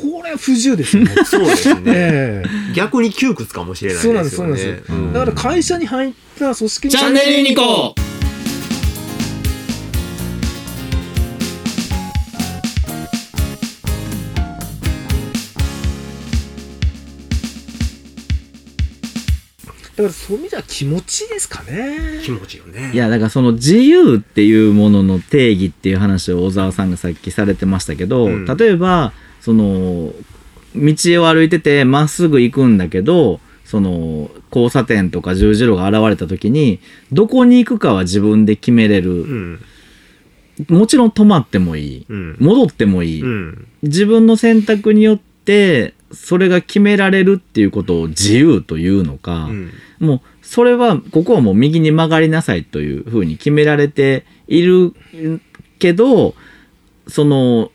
これは不自由ですよね。そうですね。ええ逆に窮屈かもしれないそうなんです、ですよね。そうなんです。うんだから会社に入った組織にチャンネルユニコだからそういう意味では気持ちいいですかね。気持ちよね。いやだからその自由っていうものの定義っていう話を小沢さんがさっきされてましたけど、うん例えばその道を歩いててまっすぐ行くんだけどその交差点とか十字路が現れた時にどこに行くかは自分で決めれうる、ん。もちろん止まってもいいうん。戻ってもいい、うん。自分の選択によってそれが決められるっていうことを自由というのか、うん。もうそれはここはもう右に曲がりなさいというふうに決められているけどその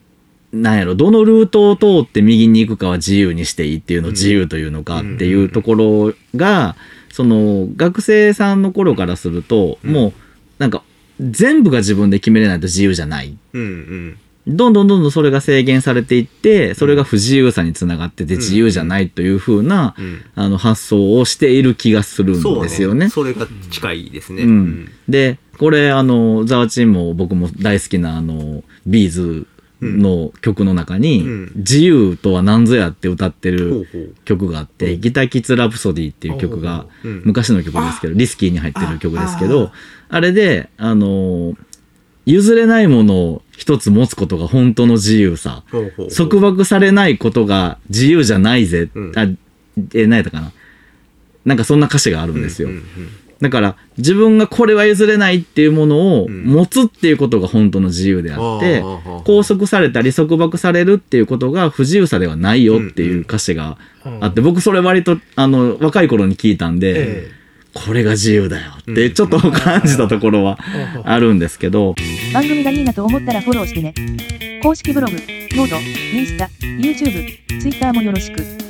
なんやろどのルートを通って右に行くかは自由にしていいっていうのを自由というのかっていうところがその学生さんの頃からするとうんもうなんか全部が自分で決めれないと自由じゃない。どんどんどんどんそれが制限されていってそれが不自由さにつながってて自由じゃないというふうなうん。あの発想をしている気がするんですよね。それが近いですね。うんでこれあのザワチンも僕も大好きなあのビーズの曲の中に「うん。自由とは何ぞや」って歌ってほる。曲があって「ギターキッズ・ラプソディ」っていう曲がうん。昔の曲ですけどリスキーに入ってる曲ですけあどあれであの譲れないものを一つ持つことが本当の自由さ。束縛されないことが自由じゃないぜ、うん。あえ何やったかな。なんかそんな歌詞があるんですよ、だから自分がこれは譲れないっていうものをうん。持つっていうことが本当の自由であって、拘束されたり束縛されるっていうことが不自由さではないよっていう歌詞があって、僕それ割とあの若い頃に聞いたんで、えこれが自由だよってうん。ちょっと感じたところはえ あるんですけど、番組がいいなと思ったらフォローしてね。公式ブログ、 note、インスタ、YouTube、Twitter もよろしく。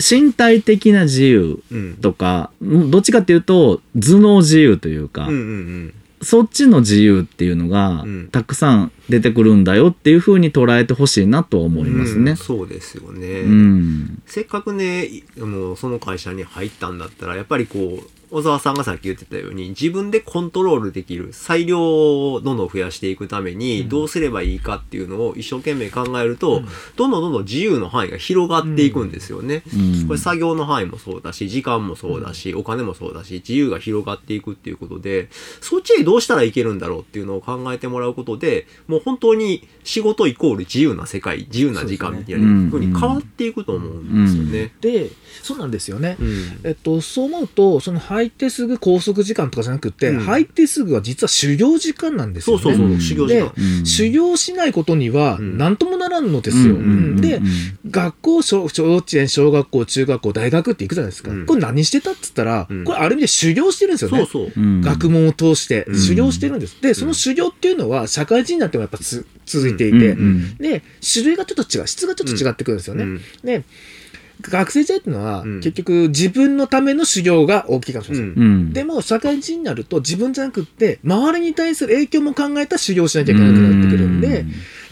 身体的な自由うんとかどっちかっていうと頭脳自由というか、うんうんそっちの自由っていうのがうんたくさん出てくるんだよっていうふうに捉えてほしいなとは思いますねうん。そうですよね。うん。せっかくね、いもうその会社に入ったんだったら、やっぱりこう、小沢さんがさっき言ってたように、自分でコントロールできる、裁量をどんどん増やしていくために、どうすればいいかっていうのを一生懸命考えると、どんどんどんどん自由の範囲が広がっていくんですよね。うん。これ作業の範囲もそうだし、時間もそうだし、お金もそうだし、自由が広がっていくっていうことで、そっちへどうしたらいけるんだろうっていうのを考えてもらうことで、もう本当に仕事イコール自由な世界、自由な時間みたいな風に変わっていくと思うんですよね。でそうなんですよね。うん。えっと、そう思うと、その入ってすぐ拘束時間とかじゃなくて、うん入ってすぐは実は修行時間なんですよね。そうそうそう、うん修行時間。うん修行しないことにはうん何ともならんのですよ。でうん学校小、小幼稚園、小学校、中学校、大学って行くじゃないですか。うんこれ何してたっつったら、うんこれある意味で修行してるんですよね。そうそう。うん学問を通してうん修行してるんです。で、その修行っていうのは社会人になってもやっぱつ続いていて、うんうんで、種類がちょっと違う、質がちょっと違ってくるんですよね。うんで、学生時代っていうのは、うん。結局自分のための修行が大きいかもしれません。うん。うん。でも社会人になると自分じゃなくって周りに対する影響も考えた修行をしなきゃいけなくなってくるんでで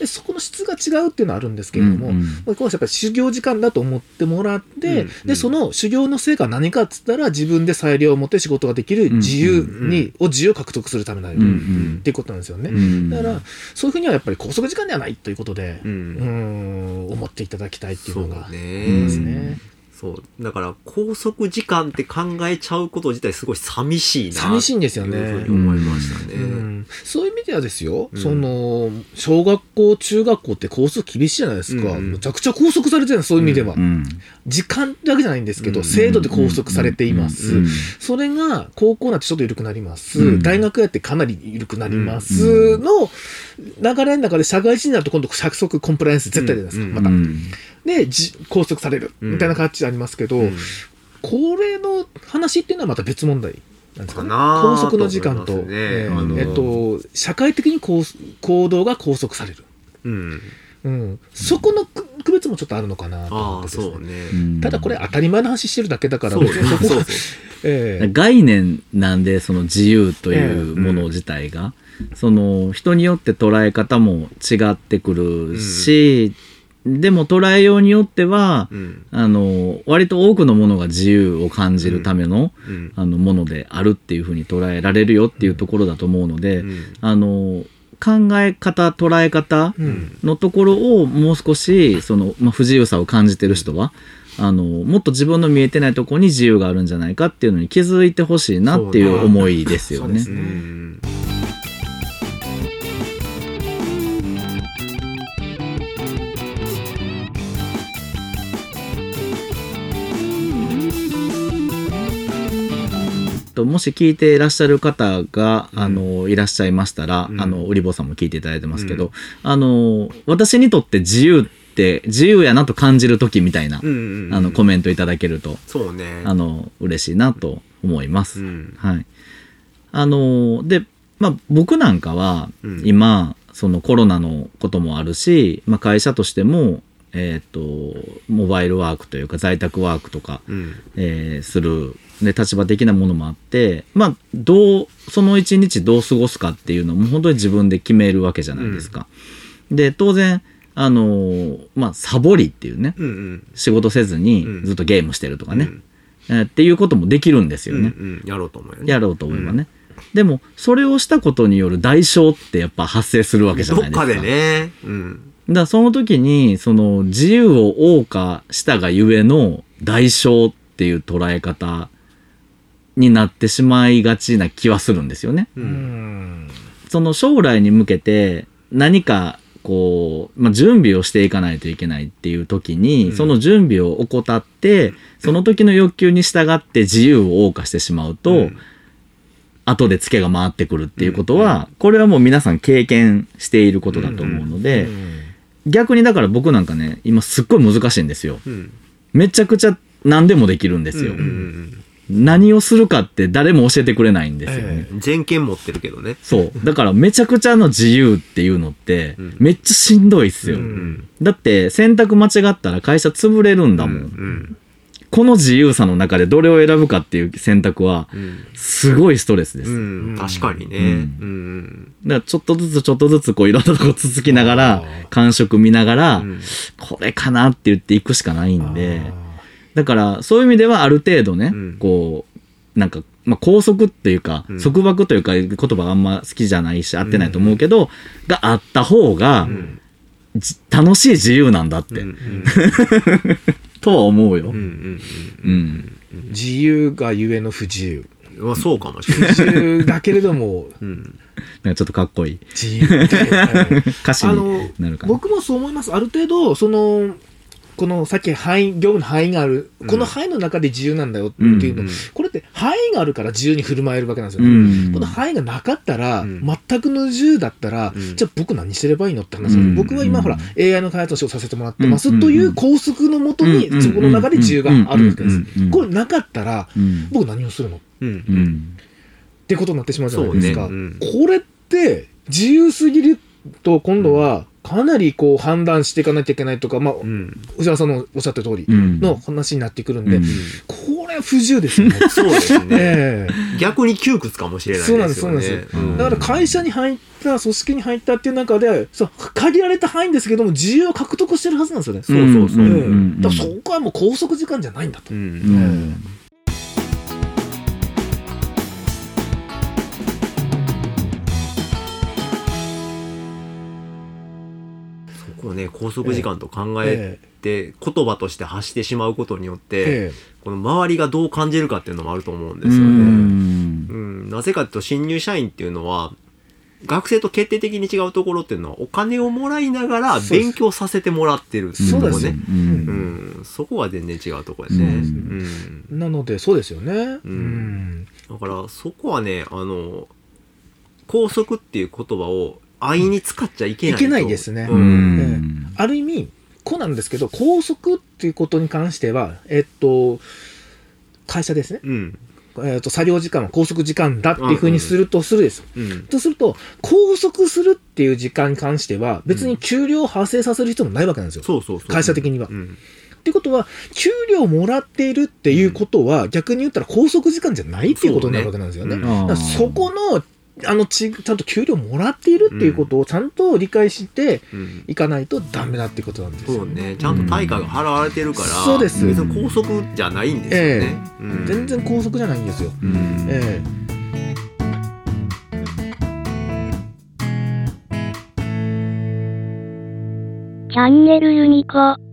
そこの質が違うっていうのはあるんですけれども、うんうん。まあこれはやっぱり修行時間だと思ってもらって、うんでその修行の成果は何かっつったら自分で裁量を持って仕事ができる自由に、を自由を獲得するためだよ、うんうっんていうことなんですよね。うんだからそういうふうにはやっぱり拘束時間ではないということで、ううん思っていただきたいっていうのがありねますね。そう。だから、拘束時間って考えちゃうこと自体すごい寂しいな。寂しいんですよねうふうに思いましたね。うん。そういう意味ではですよ、うん。その小学校中学校って校則厳しいじゃないですか、うん。むちゃくちゃ拘束されてるそういう意味では、うん。時間だけじゃないんですけど、うん。制度で拘束されています、うん。それが高校になってちょっと緩くなります、うん。大学やってかなり緩くなります。の流れの中で社会人になると今度約束コンプライアンス絶対じゃないです。か、うん。また、うんでじ拘束されるうん。みたいな形でありますけど、うん。これの話っていうのはまた別問題なんですかね？かな拘束の時間と、えーあのえっと、社会的にこう行動が拘束される。うん。うん、そこのく区別もちょっとあるのかなと思ああ、ってですね。そうね。うん。ただこれ当たり前の話してるだけだから、そこはそうそう、ええ。概念なんでその自由というもの自体が、その人によって捉え方も違ってくるし、でも捉えようによっては、うん。あの、割と多くのものが自由を感じるための、うん。あの、ものであるっていうふうに捉えられるよっていうところだと思うので、うん。あの、考え方、捉え方うん。のところをもう少し、その、まあ、不自由さを感じてる人は、あの、もっと自分の見えてないところに自由があるんじゃないかっていうのに気づいてほしいなっていう思いですよねともし聞いていらっしゃる方が、うん。あのいらっしゃいましたら、うん。あの売り坊さんも聞いていただいてますけど、うん。あの私にとって自由って自由やなと感じる時みたいな、あのコメントいただけるとそうね。あの嬉しいなと思います。うん。はい。あので、まあ僕なんかはうん。今、そのコロナのこともあるし、まあ会社としても、えっ、と、モバイルワークというか在宅ワークとか、うん。えーする、ね、立場的なものもあって、まあ、どう、その一日どう過ごすかっていうのも本当に自分で決めるわけじゃないですか。で、当然、あのーまあ、サボりっていうね、うんうん。仕事せずにうん。ずっとゲームしてるとかね、うん。えーっていうこともできるんですよね。うんうん。やろうと思うよね。やろうと思えばね。でも、それをしたことによる代償ってやっぱ発生するわけじゃないですか。どっかでね。うん。だその時に、その自由を謳歌したがゆえの代償っていう捉え方になってしまいがちな気はするんですよね。ううん。んその将来に向けて何かこう、まあ、準備をしていかないといけないっていう時に、うん。その準備を怠って、その時の欲求に従って自由を謳歌してしまうと、うん。後でツケが回ってくるっていうことは、これはもう皆さん経験していることだと思うので、逆にだから僕なんかね、今すっごい難しいんですよ。うん。めちゃくちゃ何でもできるんですよ。うんうん何をするかって誰も教えてくれないんですよね。全権持ってるけどね。そう。だからめちゃくちゃの自由っていうのってうん、めっちゃしんどいっすよ。ううん。んだって選択間違ったら会社潰れるんだもん。うん。この自由さの中でどれを選ぶかっていう選択は、うん。すごいストレスです。うん。確かにね。うん。うん。だからちょっとずつちょっとずつこういろんなとこつつきながら感触見ながら、うんこれかなって言っていくしかないんあで、ーだからそういう意味ではある程度ね、うん。こう、なんか、まあ、拘束っていうか、うん。束縛というか言葉があんま好きじゃないし合ってないと思うけど、があった方が、楽しい自由なんだって、うん とは思うよ。うんううん。ん。自由がゆえの不自由。うんまあそうかもしれない。不自由だけれどもうん。なんかちょっとかっこいい。自由はい 歌詞になるかな。僕もそう思います。ある程度そのこのさっき範囲業務の範囲がある、うん。この範囲の中で自由なんだよっていうの、うんこれって範囲があるから自由に振る舞えるわけなんですようね、ん。この範囲がなかったら、うん。全くの自由だったら、うん。じゃあ僕何すればいいのって話、うん僕は今ほら AI の開発をさせてもらってます、うんという拘束のもとに、うんそこの中で自由があるわけです、うんこれなかったらうん。僕何をするの？っ。てことになってしまうじゃないですか、ね。うん。これって自由すぎると今度はかなりこう判断していかなきゃいけないとか、まあ、うん。さんのおっしゃった通りうん。の話になってくるんで、うん。これは不自由ですよね。そうですね。え逆に窮屈かもしれないですよね。そうなんですそうなんです。うん。えだから会社に入った組織に入ったっていう中でそう限られた範囲ですけども自由を獲得してるはずなんですよね。そうそうそう。うんうんだからそこはもう拘束時間じゃないんだと。うん拘束時間と考えて言葉として発してしまうことによって、えこの周りがどう感じるかっていうのもあると思うんでうすよね。んうん、なぜかというと新入社員っていうのは学生と決定的に違うところっていうのはお金をもらいながら勉強させてもらってるっていうとこね。ううんん、そこは全然違うところですね。ううんえなのでそうですよね。ううんんだからそこはね、あの、拘束っていう言葉を安易に使っちゃいけないと。いけないですねう。うんん。ある意味こうなんですけど拘束っていうことに関してはえっと会社ですね。うん。えっと作業時間は拘束時間だっていうふうにするとするです。うん。とすると、拘束するっていう時間に関しては、別に給料を発生させる必要もないわけなんですよ。そうそうそう。会社的にはうん。ってことは、給料をもらっているっていうことは、逆に言ったら拘束時間じゃないっていうことになるわけなんですよね。そこのあのちちゃんと給料もらっているっていうことをちゃんと理解してうん。いかないとダメだってことなんですよそうね。ちゃんと対価が払われてるから、そうです。別に拘束じゃないんですよね、うん。全然拘束じゃないんですよ、うん。え。チャンネルユニコ。